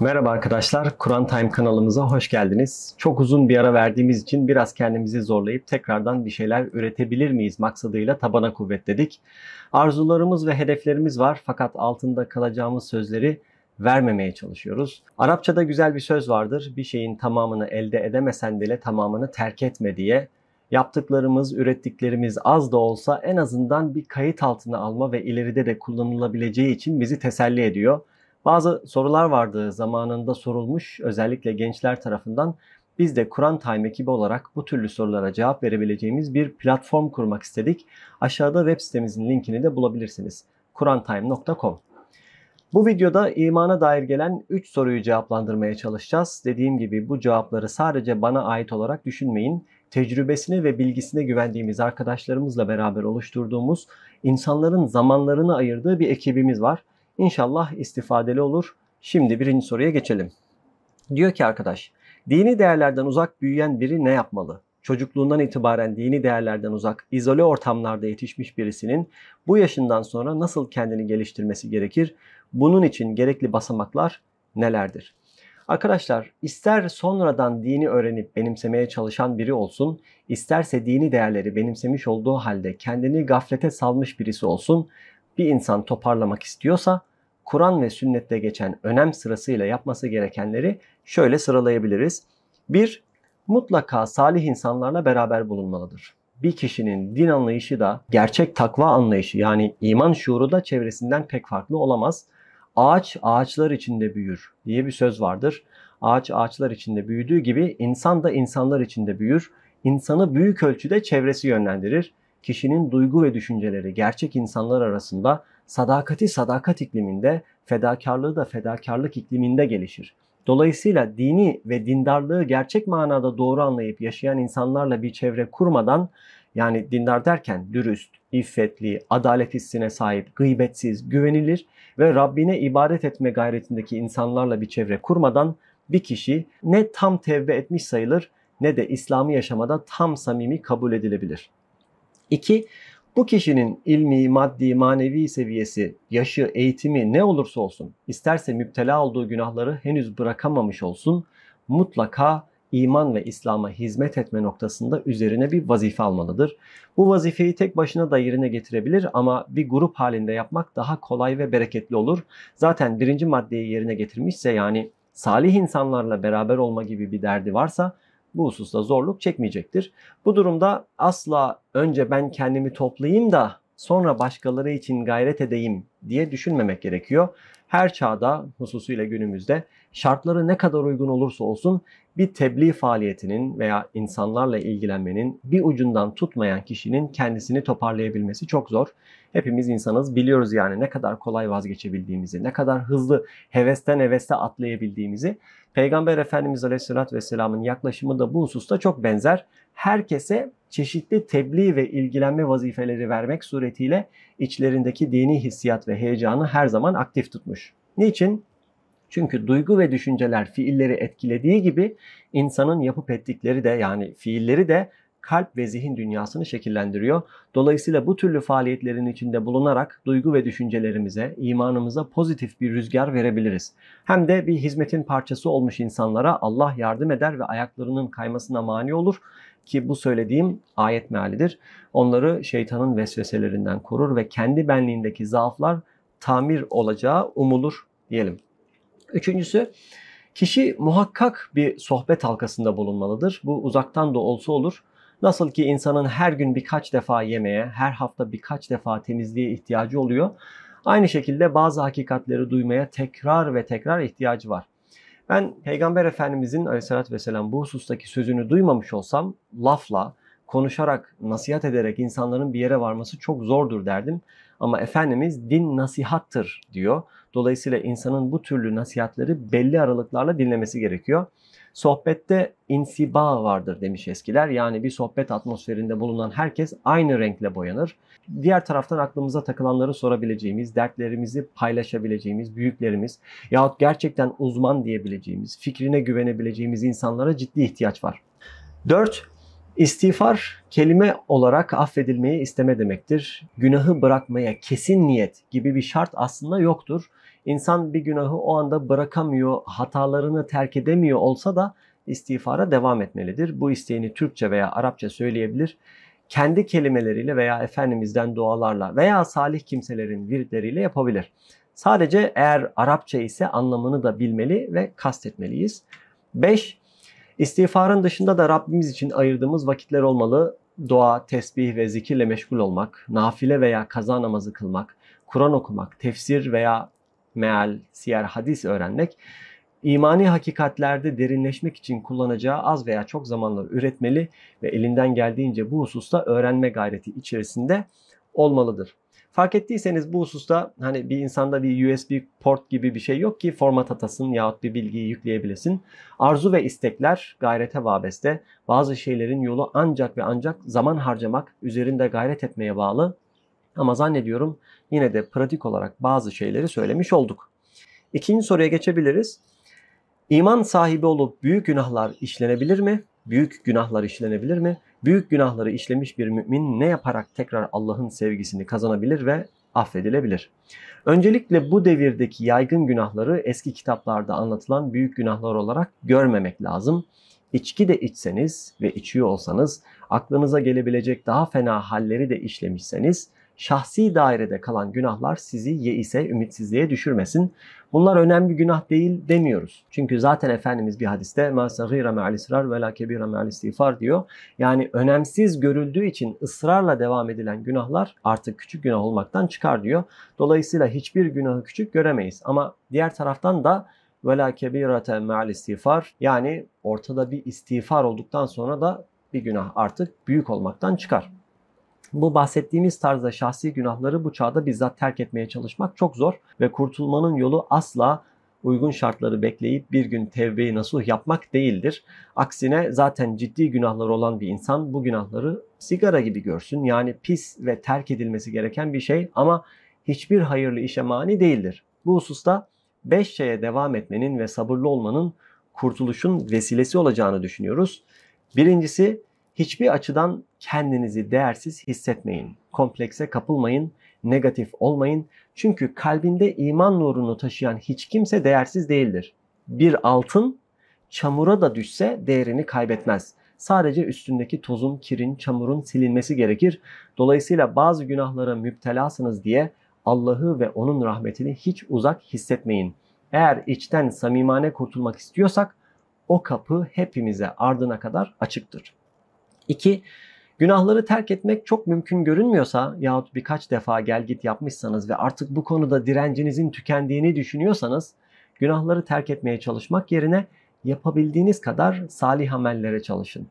Merhaba arkadaşlar, Kur'an Time kanalımıza hoş geldiniz. Çok uzun bir ara verdiğimiz için biraz kendimizi zorlayıp tekrardan bir şeyler üretebilir miyiz maksadıyla tabana kuvvetledik. Arzularımız ve hedeflerimiz var fakat altında kalacağımız sözleri vermemeye çalışıyoruz. Arapçada güzel bir söz vardır. Bir şeyin tamamını elde edemesen bile tamamını terk etme diye. Yaptıklarımız, ürettiklerimiz az da olsa en azından bir kayıt altına alma ve ileride de kullanılabileceği için bizi teselli ediyor. Bazı sorular vardı zamanında sorulmuş özellikle gençler tarafından. Biz de Kur'an Time ekibi olarak bu türlü sorulara cevap verebileceğimiz bir platform kurmak istedik. Aşağıda web sitemizin linkini de bulabilirsiniz. kurantime.com Bu videoda imana dair gelen 3 soruyu cevaplandırmaya çalışacağız. Dediğim gibi bu cevapları sadece bana ait olarak düşünmeyin. Tecrübesine ve bilgisine güvendiğimiz arkadaşlarımızla beraber oluşturduğumuz insanların zamanlarını ayırdığı bir ekibimiz var. İnşallah istifadeli olur. Şimdi birinci soruya geçelim. Diyor ki arkadaş, dini değerlerden uzak büyüyen biri ne yapmalı? Çocukluğundan itibaren dini değerlerden uzak, izole ortamlarda yetişmiş birisinin bu yaşından sonra nasıl kendini geliştirmesi gerekir? Bunun için gerekli basamaklar nelerdir? Arkadaşlar ister sonradan dini öğrenip benimsemeye çalışan biri olsun, isterse dini değerleri benimsemiş olduğu halde kendini gaflete salmış birisi olsun, bir insan toparlamak istiyorsa Kur'an ve sünnette geçen önem sırasıyla yapması gerekenleri şöyle sıralayabiliriz. 1. Mutlaka salih insanlarla beraber bulunmalıdır. Bir kişinin din anlayışı da gerçek takva anlayışı yani iman şuuru da çevresinden pek farklı olamaz. Ağaç ağaçlar içinde büyür diye bir söz vardır. Ağaç ağaçlar içinde büyüdüğü gibi insan da insanlar içinde büyür. İnsanı büyük ölçüde çevresi yönlendirir kişinin duygu ve düşünceleri gerçek insanlar arasında sadakati sadakat ikliminde, fedakarlığı da fedakarlık ikliminde gelişir. Dolayısıyla dini ve dindarlığı gerçek manada doğru anlayıp yaşayan insanlarla bir çevre kurmadan yani dindar derken dürüst, iffetli, adalet hissine sahip, gıybetsiz, güvenilir ve Rabbine ibadet etme gayretindeki insanlarla bir çevre kurmadan bir kişi ne tam tevbe etmiş sayılır ne de İslam'ı yaşamada tam samimi kabul edilebilir. İki, bu kişinin ilmi, maddi, manevi seviyesi, yaşı, eğitimi ne olursa olsun, isterse müptela olduğu günahları henüz bırakamamış olsun, mutlaka iman ve İslam'a hizmet etme noktasında üzerine bir vazife almalıdır. Bu vazifeyi tek başına da yerine getirebilir ama bir grup halinde yapmak daha kolay ve bereketli olur. Zaten birinci maddeyi yerine getirmişse yani salih insanlarla beraber olma gibi bir derdi varsa bu hususta zorluk çekmeyecektir. Bu durumda asla önce ben kendimi toplayayım da sonra başkaları için gayret edeyim diye düşünmemek gerekiyor. Her çağda hususuyla günümüzde şartları ne kadar uygun olursa olsun bir tebliğ faaliyetinin veya insanlarla ilgilenmenin bir ucundan tutmayan kişinin kendisini toparlayabilmesi çok zor. Hepimiz insanız biliyoruz yani ne kadar kolay vazgeçebildiğimizi, ne kadar hızlı hevesten heveste atlayabildiğimizi. Peygamber Efendimiz Aleyhisselatü Vesselam'ın yaklaşımı da bu hususta çok benzer. Herkese çeşitli tebliğ ve ilgilenme vazifeleri vermek suretiyle içlerindeki dini hissiyat ve heyecanı her zaman aktif tutmuş. Niçin? Çünkü duygu ve düşünceler fiilleri etkilediği gibi insanın yapıp ettikleri de yani fiilleri de kalp ve zihin dünyasını şekillendiriyor. Dolayısıyla bu türlü faaliyetlerin içinde bulunarak duygu ve düşüncelerimize, imanımıza pozitif bir rüzgar verebiliriz. Hem de bir hizmetin parçası olmuş insanlara Allah yardım eder ve ayaklarının kaymasına mani olur ki bu söylediğim ayet mealidir. Onları şeytanın vesveselerinden korur ve kendi benliğindeki zaaflar tamir olacağı umulur diyelim. Üçüncüsü kişi muhakkak bir sohbet halkasında bulunmalıdır. Bu uzaktan da olsa olur. Nasıl ki insanın her gün birkaç defa yemeye, her hafta birkaç defa temizliğe ihtiyacı oluyor. Aynı şekilde bazı hakikatleri duymaya tekrar ve tekrar ihtiyacı var. Ben Peygamber Efendimizin aleyhissalatü vesselam bu husustaki sözünü duymamış olsam lafla, konuşarak, nasihat ederek insanların bir yere varması çok zordur derdim. Ama Efendimiz din nasihattır diyor. Dolayısıyla insanın bu türlü nasihatleri belli aralıklarla dinlemesi gerekiyor. Sohbette insiba vardır demiş eskiler. Yani bir sohbet atmosferinde bulunan herkes aynı renkle boyanır. Diğer taraftan aklımıza takılanları sorabileceğimiz, dertlerimizi paylaşabileceğimiz büyüklerimiz yahut gerçekten uzman diyebileceğimiz, fikrine güvenebileceğimiz insanlara ciddi ihtiyaç var. 4. İstiğfar kelime olarak affedilmeyi isteme demektir. Günahı bırakmaya kesin niyet gibi bir şart aslında yoktur. İnsan bir günahı o anda bırakamıyor, hatalarını terk edemiyor olsa da istiğfara devam etmelidir. Bu isteğini Türkçe veya Arapça söyleyebilir. Kendi kelimeleriyle veya Efendimiz'den dualarla veya salih kimselerin viritleriyle yapabilir. Sadece eğer Arapça ise anlamını da bilmeli ve kastetmeliyiz. 5. İstiğfarın dışında da Rabbimiz için ayırdığımız vakitler olmalı. Dua, tesbih ve zikirle meşgul olmak, nafile veya kaza namazı kılmak, Kur'an okumak, tefsir veya meal, siyer, hadis öğrenmek, imani hakikatlerde derinleşmek için kullanacağı az veya çok zamanlar üretmeli ve elinden geldiğince bu hususta öğrenme gayreti içerisinde olmalıdır. Fark ettiyseniz bu hususta hani bir insanda bir USB port gibi bir şey yok ki format atasın yahut bir bilgiyi yükleyebilesin. Arzu ve istekler gayrete vabeste. Bazı şeylerin yolu ancak ve ancak zaman harcamak, üzerinde gayret etmeye bağlı. Ama zannediyorum yine de pratik olarak bazı şeyleri söylemiş olduk. İkinci soruya geçebiliriz. İman sahibi olup büyük günahlar işlenebilir mi? Büyük günahlar işlenebilir mi? Büyük günahları işlemiş bir mümin ne yaparak tekrar Allah'ın sevgisini kazanabilir ve affedilebilir? Öncelikle bu devirdeki yaygın günahları eski kitaplarda anlatılan büyük günahlar olarak görmemek lazım. İçki de içseniz ve içiyor olsanız, aklınıza gelebilecek daha fena halleri de işlemişseniz, şahsi dairede kalan günahlar sizi yeise, ümitsizliğe düşürmesin. Bunlar önemli günah değil demiyoruz. Çünkü zaten Efendimiz bir hadiste ma sagira me'al israr ve la kebira me'al diyor. Yani önemsiz görüldüğü için ısrarla devam edilen günahlar artık küçük günah olmaktan çıkar diyor. Dolayısıyla hiçbir günahı küçük göremeyiz. Ama diğer taraftan da ve la kebirate me'al yani ortada bir istiğfar olduktan sonra da bir günah artık büyük olmaktan çıkar. Bu bahsettiğimiz tarzda şahsi günahları bu çağda bizzat terk etmeye çalışmak çok zor ve kurtulmanın yolu asla uygun şartları bekleyip bir gün tevbeyi nasuh yapmak değildir. Aksine zaten ciddi günahları olan bir insan bu günahları sigara gibi görsün. Yani pis ve terk edilmesi gereken bir şey ama hiçbir hayırlı işe mani değildir. Bu hususta beş şeye devam etmenin ve sabırlı olmanın kurtuluşun vesilesi olacağını düşünüyoruz. Birincisi hiçbir açıdan kendinizi değersiz hissetmeyin. Komplekse kapılmayın, negatif olmayın. Çünkü kalbinde iman nurunu taşıyan hiç kimse değersiz değildir. Bir altın çamura da düşse değerini kaybetmez. Sadece üstündeki tozun, kirin, çamurun silinmesi gerekir. Dolayısıyla bazı günahlara müptelasınız diye Allah'ı ve onun rahmetini hiç uzak hissetmeyin. Eğer içten samimane kurtulmak istiyorsak o kapı hepimize ardına kadar açıktır. 2. Günahları terk etmek çok mümkün görünmüyorsa yahut birkaç defa gel git yapmışsanız ve artık bu konuda direncinizin tükendiğini düşünüyorsanız günahları terk etmeye çalışmak yerine yapabildiğiniz kadar salih amellere çalışın.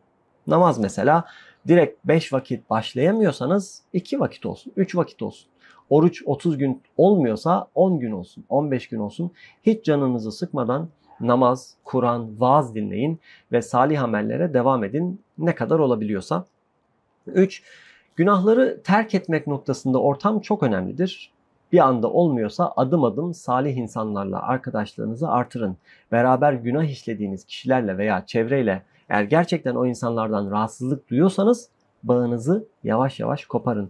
Namaz mesela direkt 5 vakit başlayamıyorsanız 2 vakit olsun, 3 vakit olsun. Oruç 30 gün olmuyorsa 10 gün olsun, 15 gün olsun. Hiç canınızı sıkmadan namaz, Kur'an, vaaz dinleyin ve salih amellere devam edin ne kadar olabiliyorsa. 3. Günahları terk etmek noktasında ortam çok önemlidir. Bir anda olmuyorsa adım adım salih insanlarla arkadaşlığınızı artırın. Beraber günah işlediğiniz kişilerle veya çevreyle eğer gerçekten o insanlardan rahatsızlık duyuyorsanız bağınızı yavaş yavaş koparın.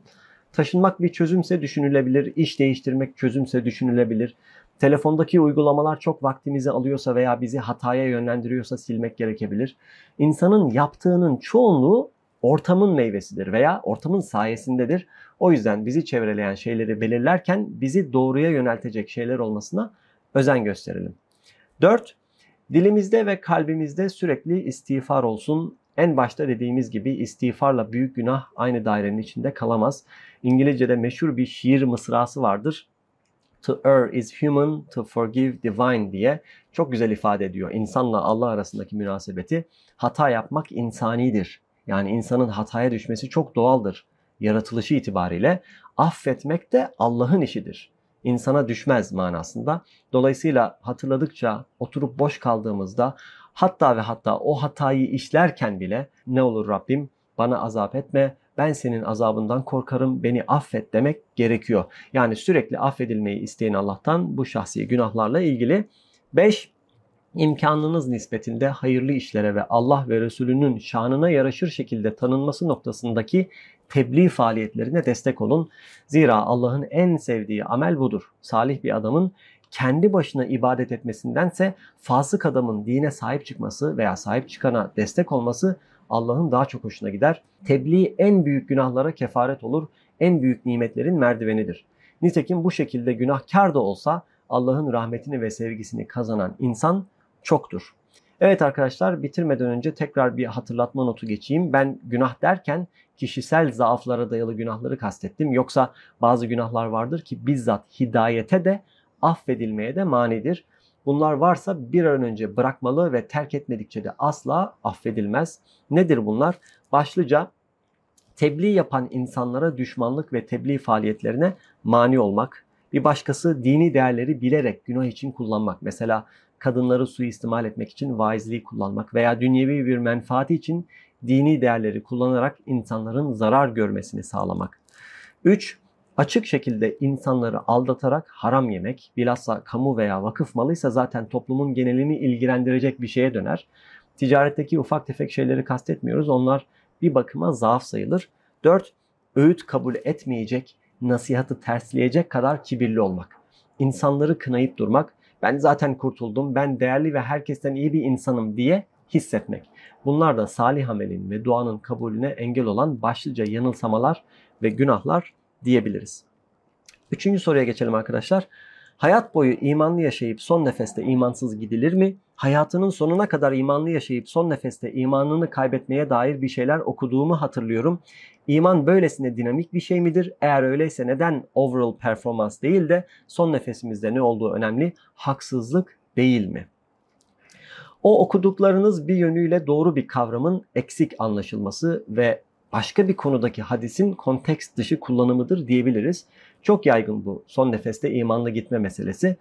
Taşınmak bir çözümse düşünülebilir, iş değiştirmek çözümse düşünülebilir. Telefondaki uygulamalar çok vaktimizi alıyorsa veya bizi hataya yönlendiriyorsa silmek gerekebilir. İnsanın yaptığının çoğunluğu ortamın meyvesidir veya ortamın sayesindedir. O yüzden bizi çevreleyen şeyleri belirlerken bizi doğruya yöneltecek şeyler olmasına özen gösterelim. 4. Dilimizde ve kalbimizde sürekli istiğfar olsun. En başta dediğimiz gibi istiğfarla büyük günah aynı dairenin içinde kalamaz. İngilizce'de meşhur bir şiir mısrası vardır. To err is human, to forgive divine diye çok güzel ifade ediyor. İnsanla Allah arasındaki münasebeti. Hata yapmak insanidir. Yani insanın hataya düşmesi çok doğaldır. Yaratılışı itibariyle affetmek de Allah'ın işidir. İnsana düşmez manasında. Dolayısıyla hatırladıkça oturup boş kaldığımızda hatta ve hatta o hatayı işlerken bile ne olur Rabbim bana azap etme, ben senin azabından korkarım, beni affet demek gerekiyor. Yani sürekli affedilmeyi isteyen Allah'tan bu şahsi günahlarla ilgili. 5 imkanınız nispetinde hayırlı işlere ve Allah ve Resulünün şanına yaraşır şekilde tanınması noktasındaki tebliğ faaliyetlerine destek olun. Zira Allah'ın en sevdiği amel budur. Salih bir adamın kendi başına ibadet etmesindense fasık adamın dine sahip çıkması veya sahip çıkana destek olması Allah'ın daha çok hoşuna gider. Tebliğ en büyük günahlara kefaret olur, en büyük nimetlerin merdivenidir. Nitekim bu şekilde günahkar da olsa Allah'ın rahmetini ve sevgisini kazanan insan çoktur. Evet arkadaşlar bitirmeden önce tekrar bir hatırlatma notu geçeyim. Ben günah derken kişisel zaaflara dayalı günahları kastettim. Yoksa bazı günahlar vardır ki bizzat hidayete de affedilmeye de manidir. Bunlar varsa bir an önce bırakmalı ve terk etmedikçe de asla affedilmez. Nedir bunlar? Başlıca tebliğ yapan insanlara düşmanlık ve tebliğ faaliyetlerine mani olmak. Bir başkası dini değerleri bilerek günah için kullanmak. Mesela kadınları suistimal etmek için vaizliği kullanmak veya dünyevi bir menfaati için dini değerleri kullanarak insanların zarar görmesini sağlamak. 3. Açık şekilde insanları aldatarak haram yemek, bilhassa kamu veya vakıf malıysa zaten toplumun genelini ilgilendirecek bir şeye döner. Ticaretteki ufak tefek şeyleri kastetmiyoruz. Onlar bir bakıma zaaf sayılır. 4. Öğüt kabul etmeyecek, nasihatı tersleyecek kadar kibirli olmak. İnsanları kınayıp durmak, ben zaten kurtuldum, ben değerli ve herkesten iyi bir insanım diye hissetmek. Bunlar da salih amelin ve duanın kabulüne engel olan başlıca yanılsamalar ve günahlar diyebiliriz. Üçüncü soruya geçelim arkadaşlar. Hayat boyu imanlı yaşayıp son nefeste imansız gidilir mi? Hayatının sonuna kadar imanlı yaşayıp son nefeste imanını kaybetmeye dair bir şeyler okuduğumu hatırlıyorum. İman böylesine dinamik bir şey midir? Eğer öyleyse neden overall performans değil de son nefesimizde ne olduğu önemli? Haksızlık değil mi? O okuduklarınız bir yönüyle doğru bir kavramın eksik anlaşılması ve başka bir konudaki hadisin kontekst dışı kullanımıdır diyebiliriz. Çok yaygın bu son nefeste imanla gitme meselesi.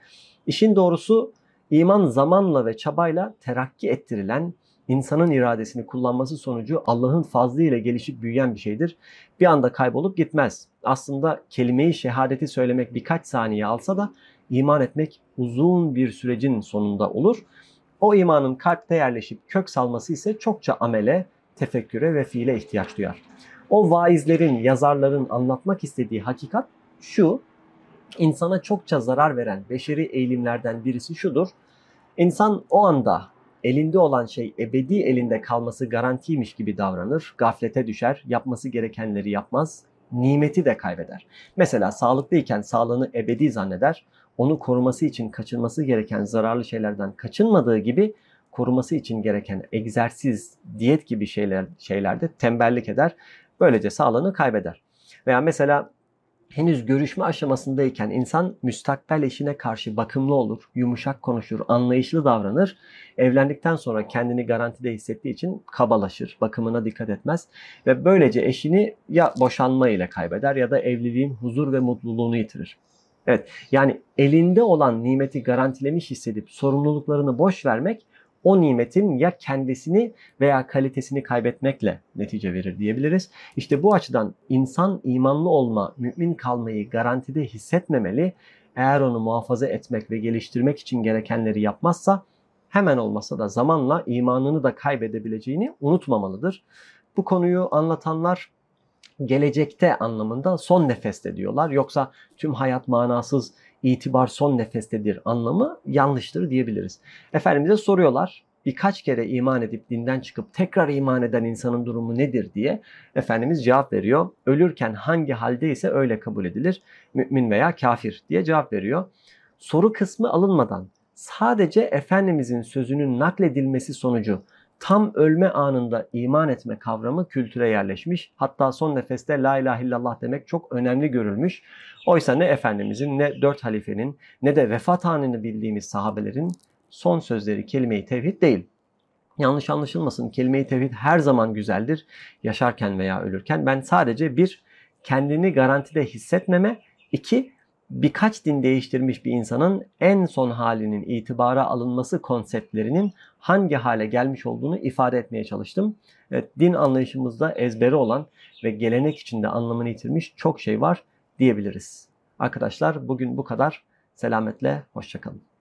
İşin doğrusu iman zamanla ve çabayla terakki ettirilen, insanın iradesini kullanması sonucu Allah'ın fazlı ile gelişip büyüyen bir şeydir. Bir anda kaybolup gitmez. Aslında kelimeyi şehadeti söylemek birkaç saniye alsa da iman etmek uzun bir sürecin sonunda olur. O imanın kalpte yerleşip kök salması ise çokça amele, tefekküre ve fiile ihtiyaç duyar. O vaizlerin, yazarların anlatmak istediği hakikat şu, insana çokça zarar veren beşeri eğilimlerden birisi şudur. İnsan o anda elinde olan şey ebedi elinde kalması garantiymiş gibi davranır, gaflete düşer, yapması gerekenleri yapmaz, nimeti de kaybeder. Mesela sağlıklıyken sağlığını ebedi zanneder, onu koruması için kaçınması gereken zararlı şeylerden kaçınmadığı gibi koruması için gereken egzersiz, diyet gibi şeyler şeylerde tembellik eder. Böylece sağlığını kaybeder. Veya mesela henüz görüşme aşamasındayken insan müstakbel eşine karşı bakımlı olur, yumuşak konuşur, anlayışlı davranır. Evlendikten sonra kendini garantide hissettiği için kabalaşır, bakımına dikkat etmez ve böylece eşini ya boşanma ile kaybeder ya da evliliğin huzur ve mutluluğunu yitirir. Evet yani elinde olan nimeti garantilemiş hissedip sorumluluklarını boş vermek o nimetin ya kendisini veya kalitesini kaybetmekle netice verir diyebiliriz. İşte bu açıdan insan imanlı olma, mümin kalmayı garantide hissetmemeli. Eğer onu muhafaza etmek ve geliştirmek için gerekenleri yapmazsa hemen olmasa da zamanla imanını da kaybedebileceğini unutmamalıdır. Bu konuyu anlatanlar gelecekte anlamında son nefeste diyorlar. Yoksa tüm hayat manasız, itibar son nefestedir anlamı yanlıştır diyebiliriz. Efendimiz'e soruyorlar birkaç kere iman edip dinden çıkıp tekrar iman eden insanın durumu nedir diye Efendimiz cevap veriyor. Ölürken hangi haldeyse öyle kabul edilir. Mümin veya kafir diye cevap veriyor. Soru kısmı alınmadan sadece Efendimizin sözünün nakledilmesi sonucu tam ölme anında iman etme kavramı kültüre yerleşmiş. Hatta son nefeste la ilahe illallah demek çok önemli görülmüş. Oysa ne Efendimizin ne dört halifenin ne de vefat anını bildiğimiz sahabelerin son sözleri kelime-i tevhid değil. Yanlış anlaşılmasın kelime-i tevhid her zaman güzeldir yaşarken veya ölürken. Ben sadece bir kendini garantide hissetmeme, iki birkaç din değiştirmiş bir insanın en son halinin itibara alınması konseptlerinin hangi hale gelmiş olduğunu ifade etmeye çalıştım. Evet, din anlayışımızda ezberi olan ve gelenek içinde anlamını yitirmiş çok şey var diyebiliriz. Arkadaşlar bugün bu kadar. Selametle, hoşçakalın.